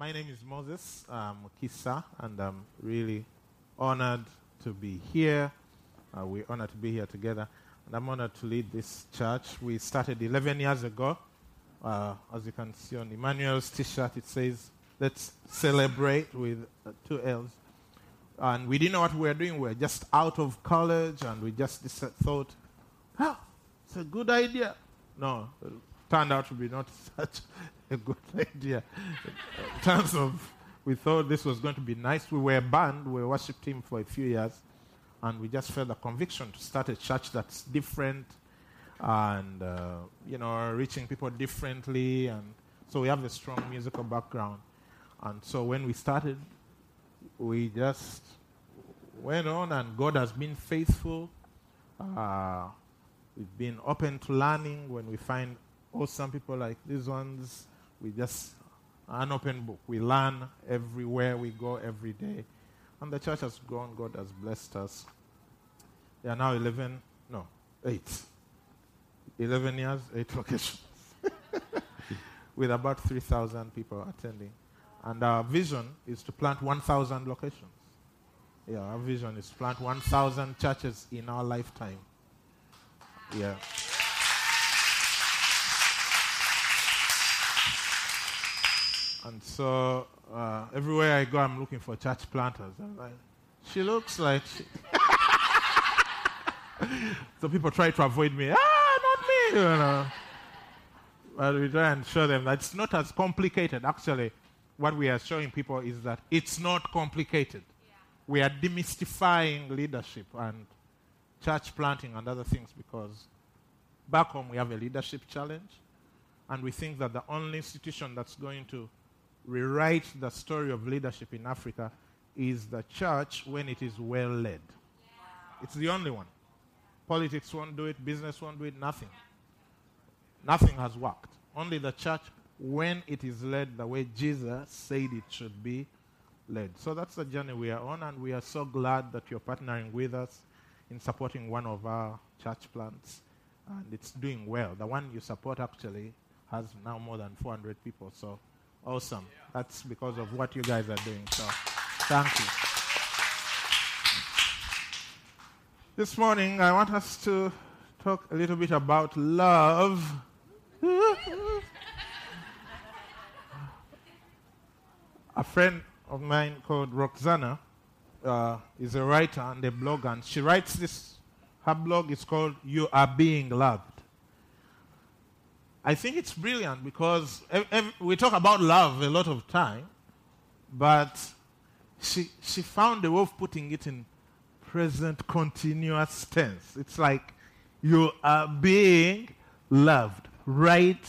my name is Moses um, Kisa, and I'm really honored to be here. Uh, we're honored to be here together, and I'm honored to lead this church. We started 11 years ago. Uh, as you can see on Emmanuel's t shirt, it says, Let's celebrate with uh, two L's. And we didn't know what we were doing. We were just out of college, and we just thought, oh, it's a good idea. No, turned out to be not such a good idea. In terms of, we thought this was going to be nice. We were a band, we were a worship team for a few years, and we just felt a conviction to start a church that's different and, uh, you know, reaching people differently. And so we have a strong musical background. And so when we started, we just went on, and God has been faithful. Uh, we've been open to learning when we find awesome people like these ones we just an open book. We learn everywhere we go every day. And the church has grown. God has blessed us. There are now 11, no, 8. 11 years, 8 locations. With about 3,000 people attending. And our vision is to plant 1,000 locations. Yeah, our vision is to plant 1,000 churches in our lifetime. Yeah. And so uh, everywhere I go, I'm looking for church planters. I'm like, she looks like she. so people try to avoid me. Ah, not me, you know. But we try and show them that it's not as complicated. Actually, what we are showing people is that it's not complicated. Yeah. We are demystifying leadership and church planting and other things because back home we have a leadership challenge, and we think that the only institution that's going to rewrite the story of leadership in Africa is the church when it is well led. Yeah. It's the only one. Politics won't do it, business won't do it, nothing. Nothing has worked. Only the church when it is led the way Jesus said it should be led. So that's the journey we are on, and we are so glad that you're partnering with us in supporting one of our church plants. And it's doing well. The one you support actually has now more than 400 people. So Awesome. That's because of what you guys are doing. So thank you. This morning, I want us to talk a little bit about love. a friend of mine called Roxana uh, is a writer and a blogger, and she writes this. Her blog is called You Are Being Loved. I think it's brilliant because we talk about love a lot of time, but she, she found a way of putting it in present continuous tense. It's like you are being loved right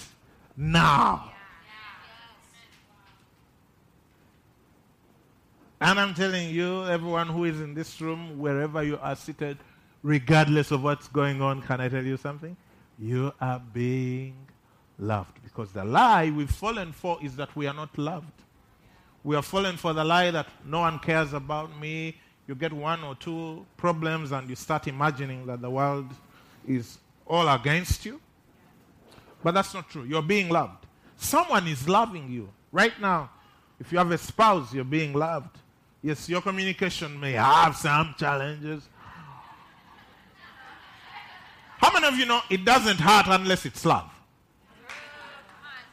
now. And I'm telling you, everyone who is in this room, wherever you are seated, regardless of what's going on, can I tell you something? You are being loved. Because the lie we've fallen for is that we are not loved. We are fallen for the lie that no one cares about me. You get one or two problems and you start imagining that the world is all against you. But that's not true. You're being loved. Someone is loving you. Right now, if you have a spouse, you're being loved. Yes, your communication may have some challenges. How many of you know it doesn't hurt unless it's love?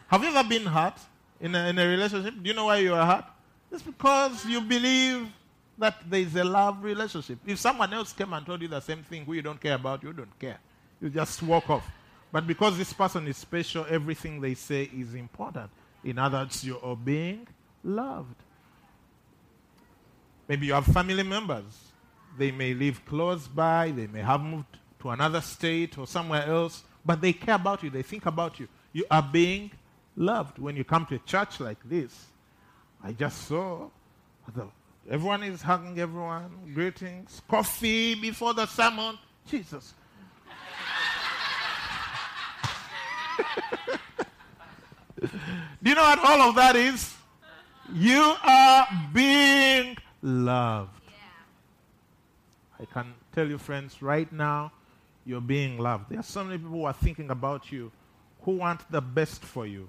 Have you ever been hurt in a, in a relationship? Do you know why you are hurt? It's because you believe that there is a love relationship. If someone else came and told you the same thing who you don't care about, you don't care. You just walk off. But because this person is special, everything they say is important. In other words, you're being loved. Maybe you have family members. They may live close by, they may have moved to another state or somewhere else, but they care about you, they think about you. You are being loved. When you come to a church like this, I just saw the, everyone is hugging everyone, greetings, coffee before the sermon. Jesus. Do you know what all of that is? You are being loved. Yeah. I can tell you, friends, right now, you're being loved. There are so many people who are thinking about you who want the best for you.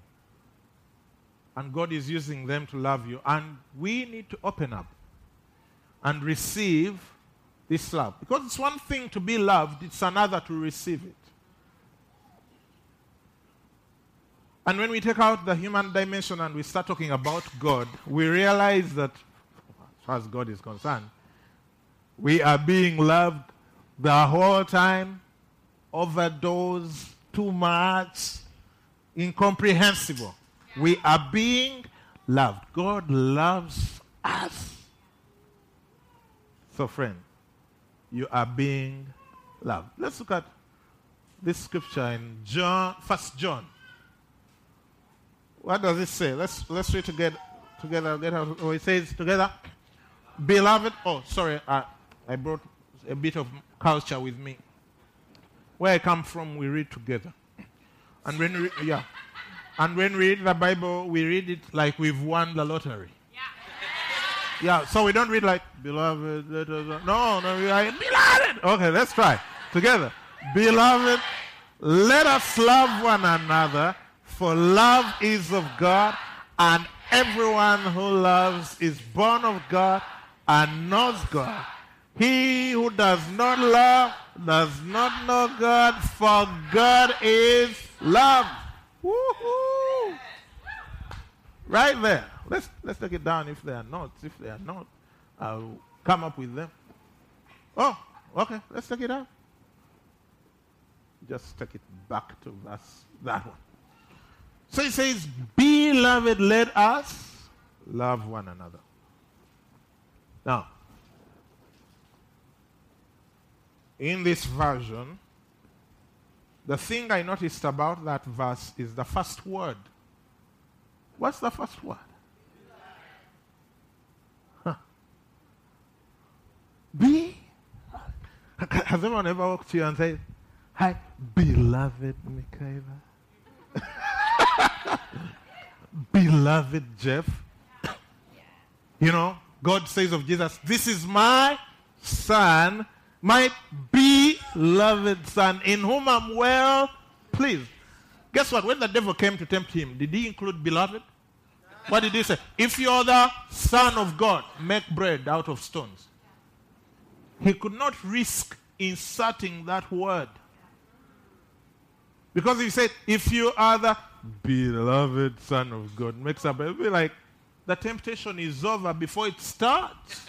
And God is using them to love you. And we need to open up and receive this love. Because it's one thing to be loved, it's another to receive it. And when we take out the human dimension and we start talking about God, we realize that, as far as God is concerned, we are being loved the whole time, overdose, too much, incomprehensible. We are being loved. God loves us. So, friend, you are being loved. Let's look at this scripture in John, First John. What does it say? Let's let's read together. Together, get out. Oh, it says together, beloved. Oh, sorry, I, I brought a bit of culture with me. Where I come from, we read together, and when we, yeah, and when we read the Bible, we read it like we've won the lottery. Yeah, Yeah, so we don't read like, beloved, let us, no, no, we are, beloved. Okay, let's try together. Beloved, let us love one another, for love is of God, and everyone who loves is born of God and knows God. He who does not love does not know God, for God is love. Woo-hoo. Right there. Let's, let's take it down if they are not. If they are not, I'll come up with them. Oh, okay. Let's take it out. Just take it back to verse, that one. So it says, Beloved, let us love one another. Now, in this version, the thing I noticed about that verse is the first word. What's the first word? Huh. Be. Has anyone ever walked to you and said, Hi, beloved Michaela? beloved Jeff? You know, God says of Jesus, This is my son my beloved son, in whom I'm well pleased. Guess what? When the devil came to tempt him, did he include beloved? What did he say? If you're the son of God, make bread out of stones. He could not risk inserting that word. Because he said, if you are the beloved son of God, makes up, it'll be like the temptation is over before it starts.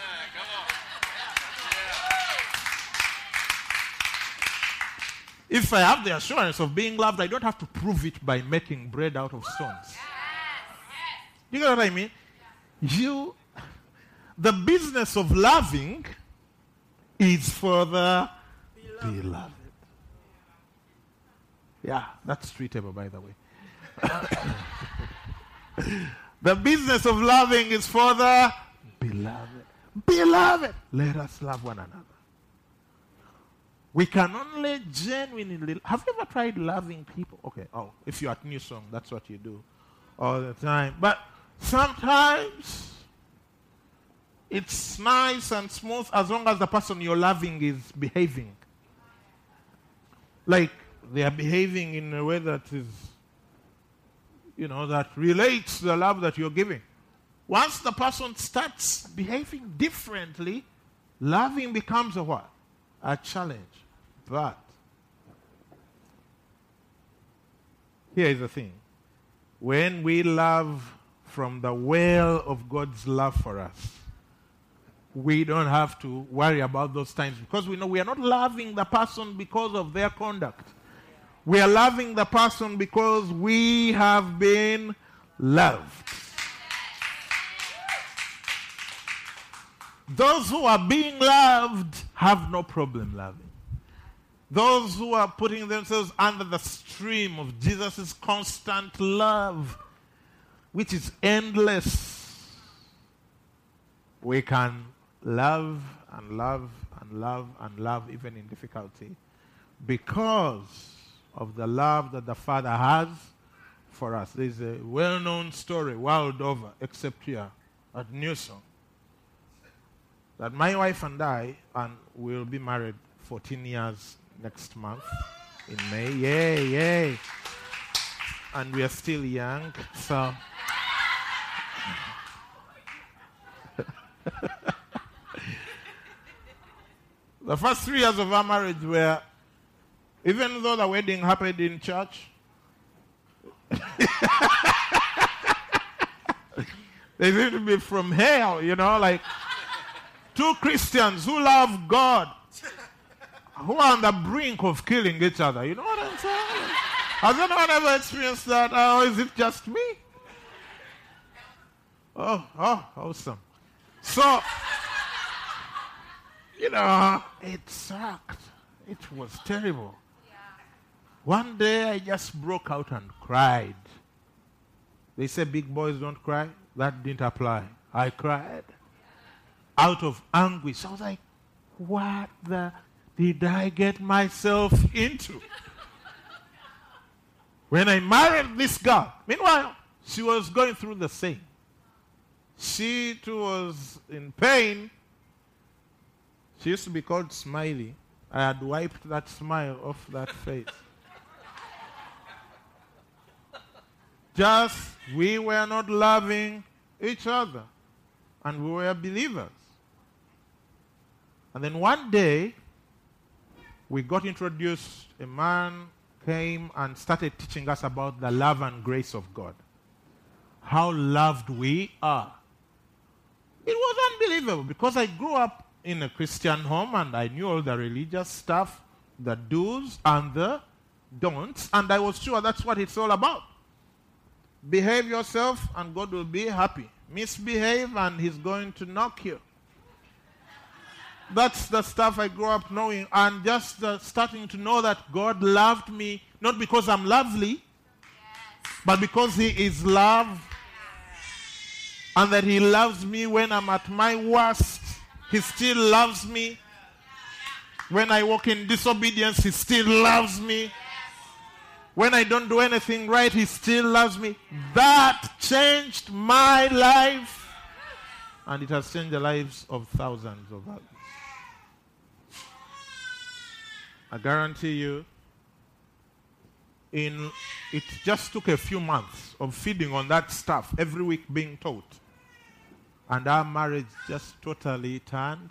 If I have the assurance of being loved, I don't have to prove it by making bread out of stones. You know what I mean? You, the business of loving is for the beloved. beloved. Yeah, that's treatable, by the way. the business of loving is for the beloved. Beloved, let us love one another. We can only genuinely. Have you ever tried loving people? Okay, oh, if you're at New Song, that's what you do all the time. But sometimes it's nice and smooth as long as the person you're loving is behaving. Like they are behaving in a way that is, you know, that relates to the love that you're giving. Once the person starts behaving differently, loving becomes a what? A challenge. But here is the thing when we love from the well of God's love for us, we don't have to worry about those times because we know we are not loving the person because of their conduct. We are loving the person because we have been loved. Those who are being loved have no problem loving. Those who are putting themselves under the stream of Jesus' constant love, which is endless, we can love and love and love and love even in difficulty because of the love that the Father has for us. There's a well known story world over, except here at New Song, that my wife and I, and we'll be married 14 years next month in May. Yay, yay. And we are still young, so. the first three years of our marriage were, even though the wedding happened in church, they seem to be from hell, you know, like two Christians who love God who are on the brink of killing each other. You know what I'm saying? Has anyone ever experienced that, or is it just me? Oh, oh, awesome. So, you know, it sucked. It was terrible. One day I just broke out and cried. They say big boys don't cry. That didn't apply. I cried out of anguish. I was like, what the did I get myself into? when I married this girl, meanwhile, she was going through the same. She too was in pain. She used to be called Smiley. I had wiped that smile off that face. Just we were not loving each other, and we were believers. And then one day, we got introduced, a man came and started teaching us about the love and grace of God. How loved we are. It was unbelievable because I grew up in a Christian home and I knew all the religious stuff, the do's and the don'ts, and I was sure that's what it's all about. Behave yourself and God will be happy. Misbehave and He's going to knock you. That's the stuff I grew up knowing, and just uh, starting to know that God loved me not because I'm lovely, but because He is love, and that He loves me when I'm at my worst. He still loves me. When I walk in disobedience, He still loves me. When I don't do anything right, He still loves me. That changed my life, and it has changed the lives of thousands of others. I guarantee you, in it just took a few months of feeding on that stuff every week being taught. And our marriage just totally turned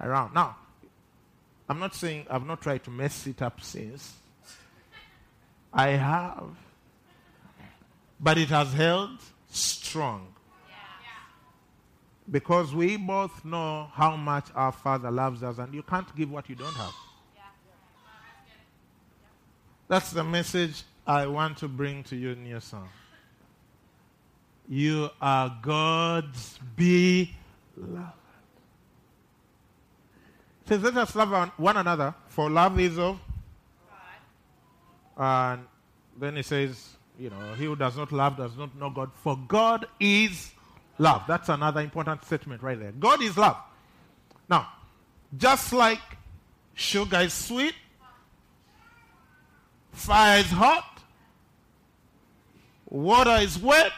around. Now, I'm not saying I've not tried to mess it up since. I have. But it has held strong. Because we both know how much our Father loves us, and you can't give what you don't have. That's the message I want to bring to you your song. You are God's beloved. It says, Let us love one another, for love is of God. And then he says, You know, he who does not love does not know God, for God is love. That's another important statement right there. God is love. Now, just like sugar is sweet, Fire is hot. Water is wet.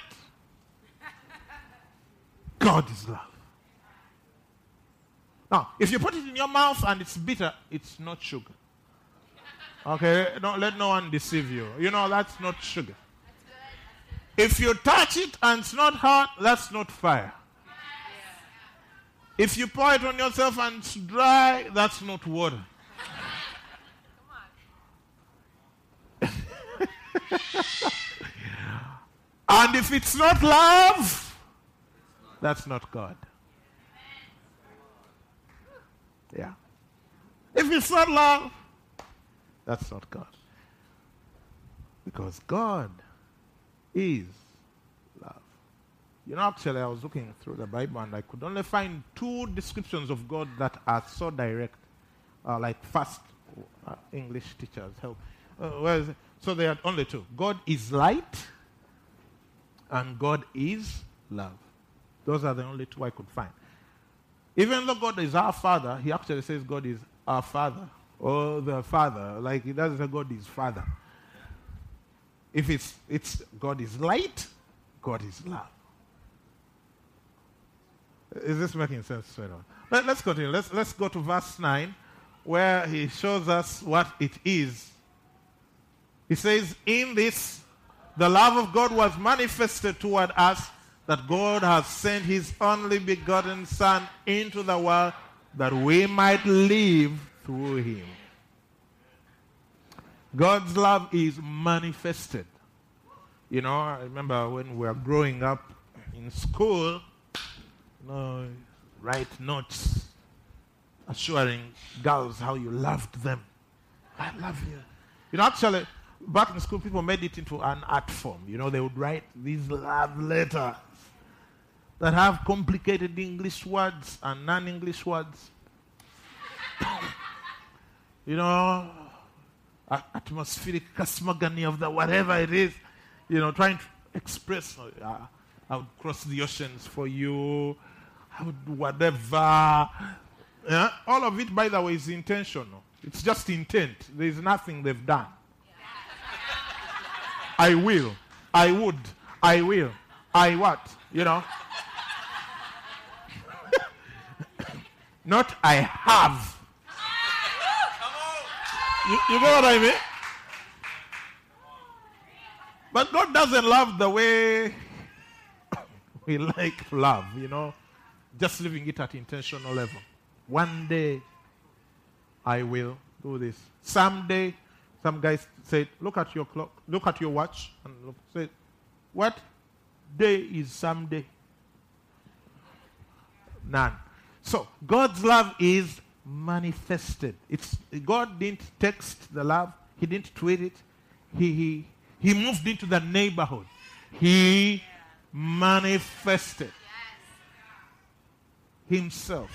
God is love. Now, if you put it in your mouth and it's bitter, it's not sugar. Okay? Don't let no one deceive you. You know, that's not sugar. If you touch it and it's not hot, that's not fire. If you pour it on yourself and it's dry, that's not water. And if it's not love, that's not God. Yeah. If it's not love, that's not God. Because God is love. You know, actually, I was looking through the Bible and I could only find two descriptions of God that are so direct, uh, like fast uh, English teachers help. Uh, where is it? So there are only two God is light, and God is love. Those are the only two I could find. Even though God is our Father, he actually says God is our Father or the Father. Like he doesn't say God is Father. If it's, it's God is light, God is love. Is this making sense? Let, let's continue. Let's, let's go to verse 9, where he shows us what it is he says, In this, the love of God was manifested toward us, that God has sent his only begotten Son into the world that we might live through him. God's love is manifested. You know, I remember when we were growing up in school, you know, write notes assuring girls how you loved them. I love you. You know, actually, back in school, people made it into an art form. You know, they would write these love letters that have complicated English words and non English words. you know, atmospheric cosmogony of the whatever it is, you know, trying to express. Uh, I would cross the oceans for you. I would do whatever. Yeah? All of it, by the way, is intentional. It's just intent. There's nothing they've done. I will. I would. I will. I what? You know? Not I have. You, you know what I mean? But God doesn't love the way we like love, you know, just living it at intentional level. One day I will do this. Someday, some guys said, look at your clock, look at your watch, and look, say, what day is someday? None. So God's love is manifested. It's God didn't text the love. He didn't tweet it. He, he, he moved into the neighborhood. He manifested himself.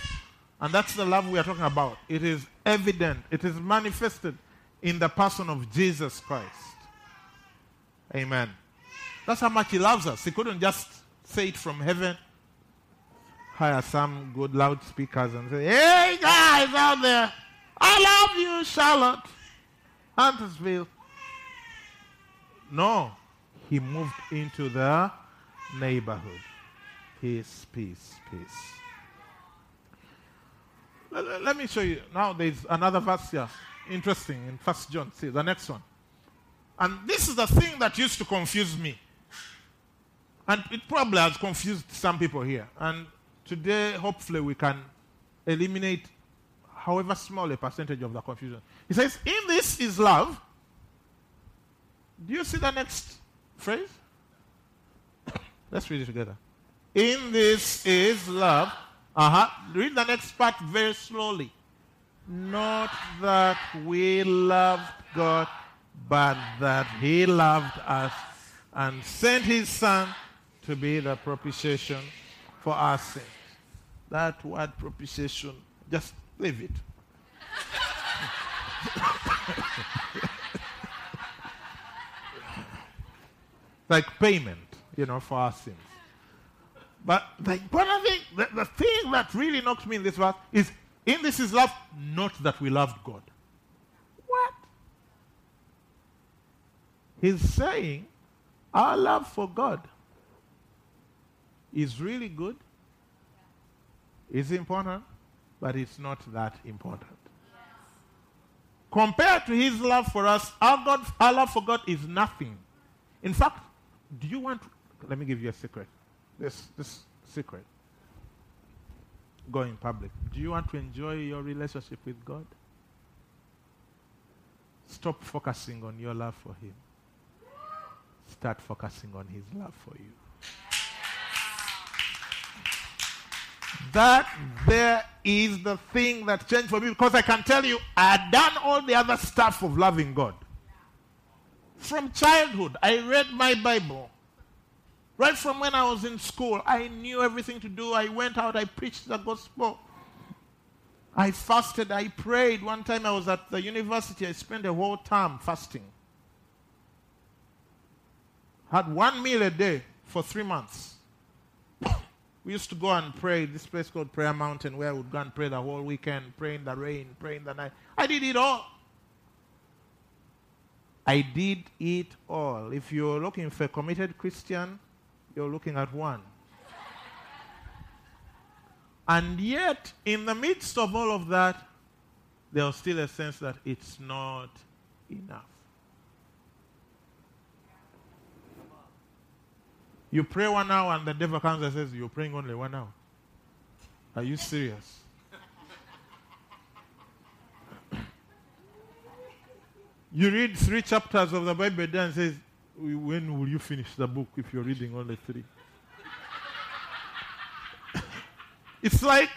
And that's the love we are talking about. It is evident, it is manifested in the person of Jesus Christ. Amen. That's how much he loves us. He couldn't just say it from heaven hire some good loudspeakers and say, Hey guys out there, I love you, Charlotte, Huntersville. No, he moved into the neighborhood. Peace, peace, peace. Let, let me show you. Now there's another verse here. Interesting in First John. See the next one. And this is the thing that used to confuse me. And it probably has confused some people here. And today, hopefully, we can eliminate however small a percentage of the confusion. He says, In this is love. Do you see the next phrase? Let's read it together. In this is love. Uh huh. Read the next part very slowly. Not that we loved God, but that He loved us and sent His Son to be the propitiation for our sins. That word propitiation, just leave it. like payment, you know, for our sins. But the important thing, the, the thing that really knocks me in this verse is in this is love, not that we loved God. What? He's saying our love for God is really good, is important, but it's not that important. Compared to his love for us, our, God, our love for God is nothing. In fact, do you want, to, let me give you a secret. This, this secret. Go in public. Do you want to enjoy your relationship with God? Stop focusing on your love for him. Start focusing on his love for you. That there is the thing that changed for me because I can tell you, I had done all the other stuff of loving God. From childhood, I read my Bible. Right from when I was in school, I knew everything to do. I went out, I preached the gospel. I fasted, I prayed. One time I was at the university, I spent a whole term fasting. Had one meal a day for three months. We used to go and pray this place called Prayer Mountain where I would go and pray the whole weekend, pray in the rain, pray in the night. I did it all. I did it all. If you're looking for a committed Christian, you're looking at one. and yet, in the midst of all of that, there's still a sense that it's not enough. You pray one hour and the devil comes and says, You're praying only one hour. Are you serious? you read three chapters of the Bible then says, When will you finish the book if you're reading only three? it's like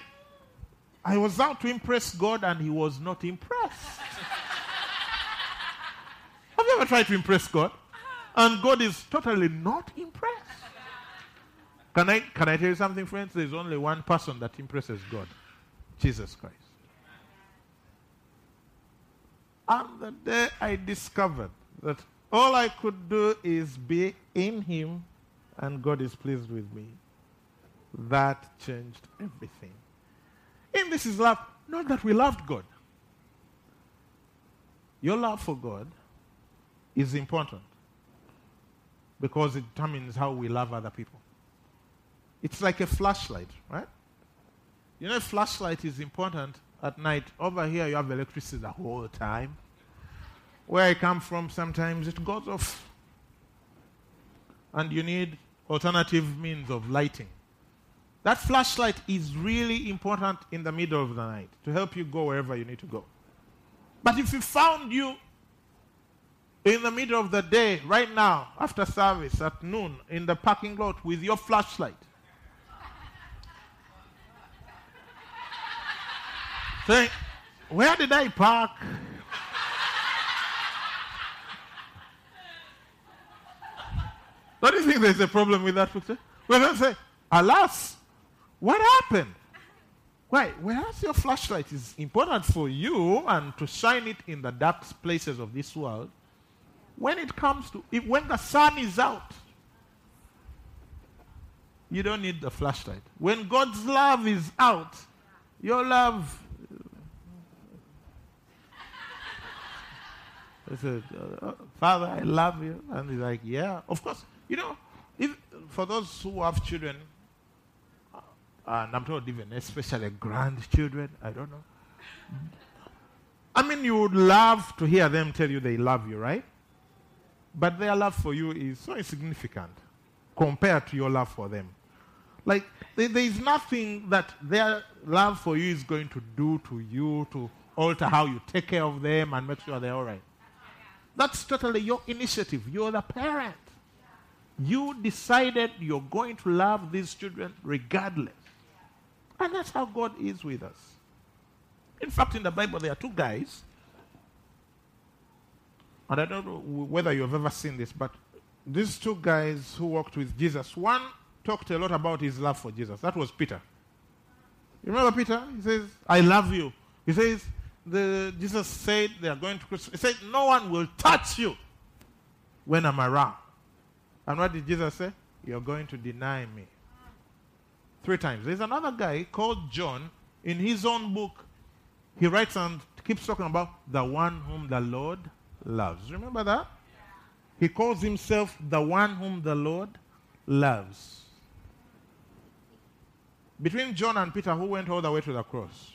I was out to impress God and he was not impressed. Have you ever tried to impress God? And God is totally not impressed. Can I, can I tell you something, friends? There's only one person that impresses God Jesus Christ. And the day I discovered that all I could do is be in Him and God is pleased with me, that changed everything. In this is love. Not that we loved God. Your love for God is important because it determines how we love other people. It's like a flashlight, right? You know, flashlight is important at night. Over here, you have electricity the whole time. Where I come from, sometimes it goes off. And you need alternative means of lighting. That flashlight is really important in the middle of the night to help you go wherever you need to go. But if we found you in the middle of the day, right now, after service at noon, in the parking lot with your flashlight, think, Where did I park? Don't you think there's a problem with that picture? Going to say, Alas, what happened? Why? Whereas your flashlight is important for you and to shine it in the dark places of this world, when it comes to, if, when the sun is out, you don't need the flashlight. When God's love is out, your love. I said, uh, Father, I love you. And he's like, Yeah, of course. You know, if, for those who have children, uh, and I'm not even especially grandchildren, I don't know. I mean, you would love to hear them tell you they love you, right? But their love for you is so insignificant compared to your love for them. Like, there is nothing that their love for you is going to do to you to alter how you take care of them and make sure they're all right. That's totally your initiative. You're the parent. You decided you're going to love these children regardless. And that's how God is with us. In fact, in the Bible, there are two guys. And I don't know whether you've ever seen this, but these two guys who walked with Jesus, one talked a lot about his love for Jesus. That was Peter. You remember Peter? He says, I love you. He says, the, Jesus said they are going to Christ. He said, No one will touch you when I'm around. And what did Jesus say? You're going to deny me three times. There's another guy called John. In his own book, he writes and keeps talking about the one whom the Lord loves. Remember that? He calls himself the one whom the Lord loves. Between John and Peter, who went all the way to the cross?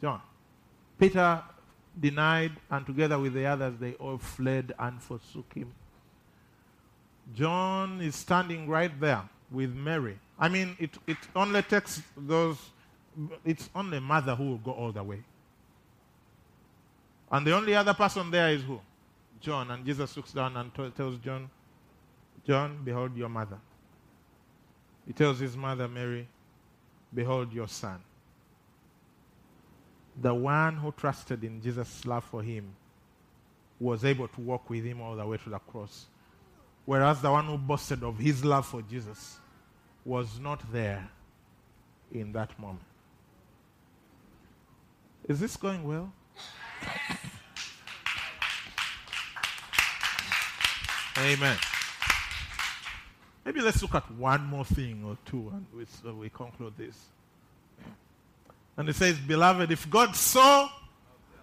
John. Peter denied, and together with the others, they all fled and forsook him. John is standing right there with Mary. I mean, it, it only takes those, it's only mother who will go all the way. And the only other person there is who? John. And Jesus looks down and t- tells John, John, behold your mother. He tells his mother, Mary, behold your son. The one who trusted in Jesus' love for him was able to walk with him all the way to the cross. Whereas the one who boasted of his love for Jesus was not there in that moment. Is this going well? Amen. Maybe let's look at one more thing or two and we, so we conclude this. And it says, Beloved, if God so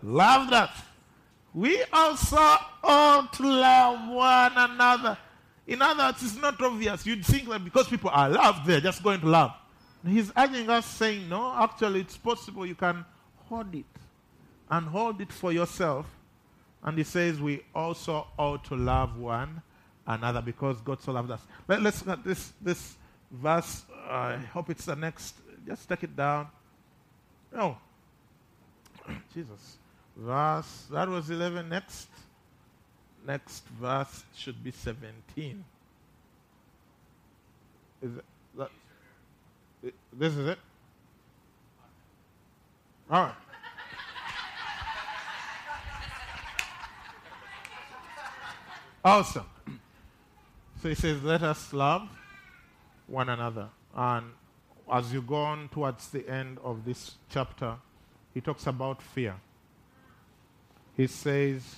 loved us, we also ought to love one another. In other words, it's not obvious. You'd think that because people are loved, they're just going to love. He's urging us, saying, No, actually, it's possible you can hold it and hold it for yourself. And he says, We also ought to love one another because God so loved us. Let, us look at this, this verse. I hope it's the next. Just take it down. Oh, Jesus. Verse, that was 11. Next, next verse should be 17. Is it, that, this is it? All right. awesome. So he says, let us love one another. And as you go on towards the end of this chapter, he talks about fear. He says,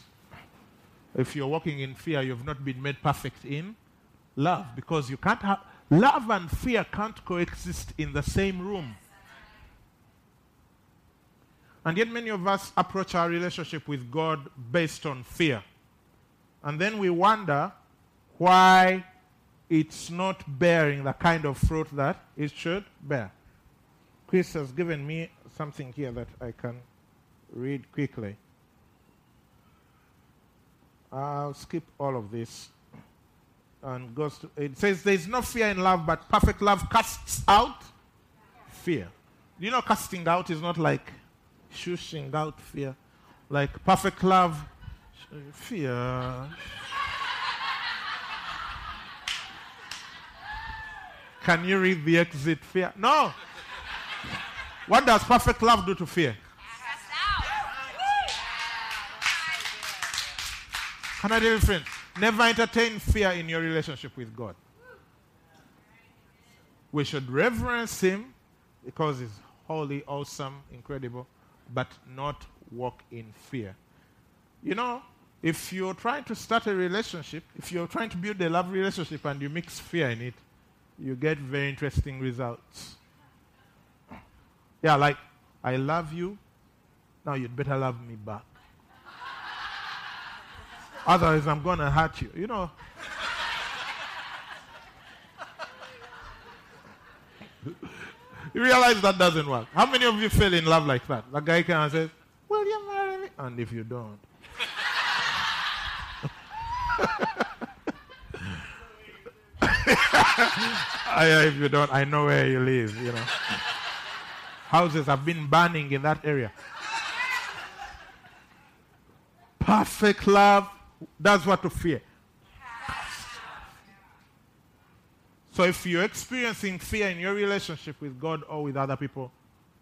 if you're walking in fear, you've not been made perfect in love because you can't have love and fear can't coexist in the same room. And yet, many of us approach our relationship with God based on fear. And then we wonder why it's not bearing the kind of fruit that it should bear. Chris has given me something here that I can read quickly. I'll skip all of this. And goes to, it says, There is no fear in love, but perfect love casts out fear. You know, casting out is not like shushing out fear. Like perfect love, fear. Can you read the exit fear? No. What does perfect love do to fear? You, friends? Never entertain fear in your relationship with God. We should reverence Him because He's holy, awesome, incredible, but not walk in fear. You know, if you're trying to start a relationship, if you're trying to build a love relationship and you mix fear in it, you get very interesting results. Yeah, like, I love you, now you'd better love me back. Otherwise, I'm going to hurt you. You know. you realize that doesn't work. How many of you fell in love like that? The guy can say, Will you marry me? And if you don't. I, if you don't, I know where you live, you know. Houses have been burning in that area. Perfect love that's what to fear. So if you're experiencing fear in your relationship with God or with other people,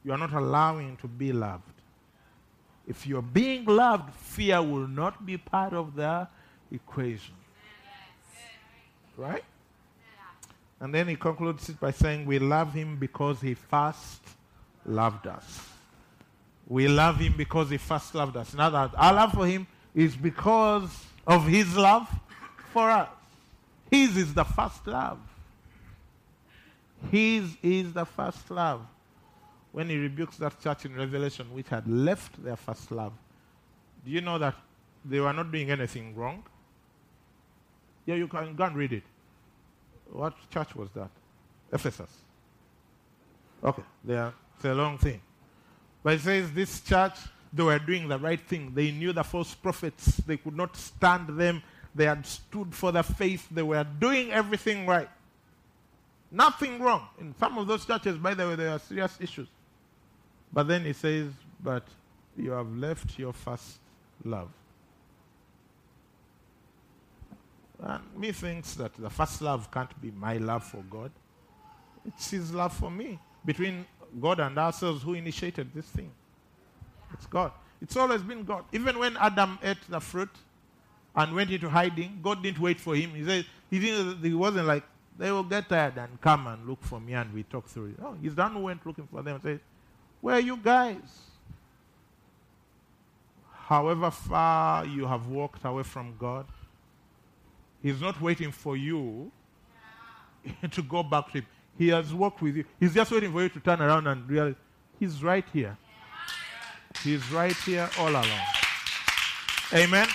you are not allowing to be loved. If you're being loved, fear will not be part of the equation. Right? And then he concludes it by saying, We love him because he first loved us. We love him because he first loved us. Other words, our love for him is because of his love for us. His is the first love. His is the first love. When he rebukes that church in Revelation, which had left their first love, do you know that they were not doing anything wrong? Yeah, you can go and read it. What church was that? Ephesus. Okay, there, it's a long thing. But it says this church they were doing the right thing. They knew the false prophets. They could not stand them. They had stood for the faith. They were doing everything right. Nothing wrong. In some of those churches, by the way, there are serious issues. But then he says, But you have left your first love. And me thinks that the first love can't be my love for God. It's his love for me. Between God and ourselves, who initiated this thing. It's God. It's always been God. Even when Adam ate the fruit and went into hiding, God didn't wait for him. He said he didn't. He wasn't like they will get tired and come and look for me and we talk through it. No, he's the one who went looking for them and said, "Where are you guys?" However far you have walked away from God, He's not waiting for you to go back to Him. He has walked with you. He's just waiting for you to turn around and realize He's right here. He's right here all along. Amen.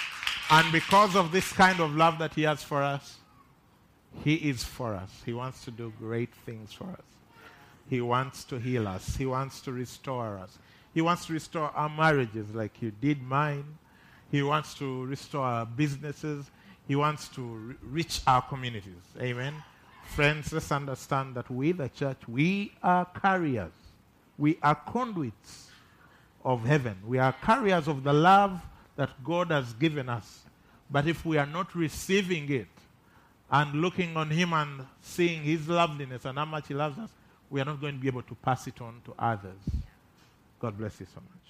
And because of this kind of love that He has for us, He is for us. He wants to do great things for us. He wants to heal us. He wants to restore us. He wants to restore our marriages like you did mine. He wants to restore our businesses. He wants to re- reach our communities. Amen. Friends, let's understand that we, the church, we are carriers. We are conduits of heaven. We are carriers of the love that God has given us. But if we are not receiving it and looking on Him and seeing His loveliness and how much He loves us, we are not going to be able to pass it on to others. God bless you so much.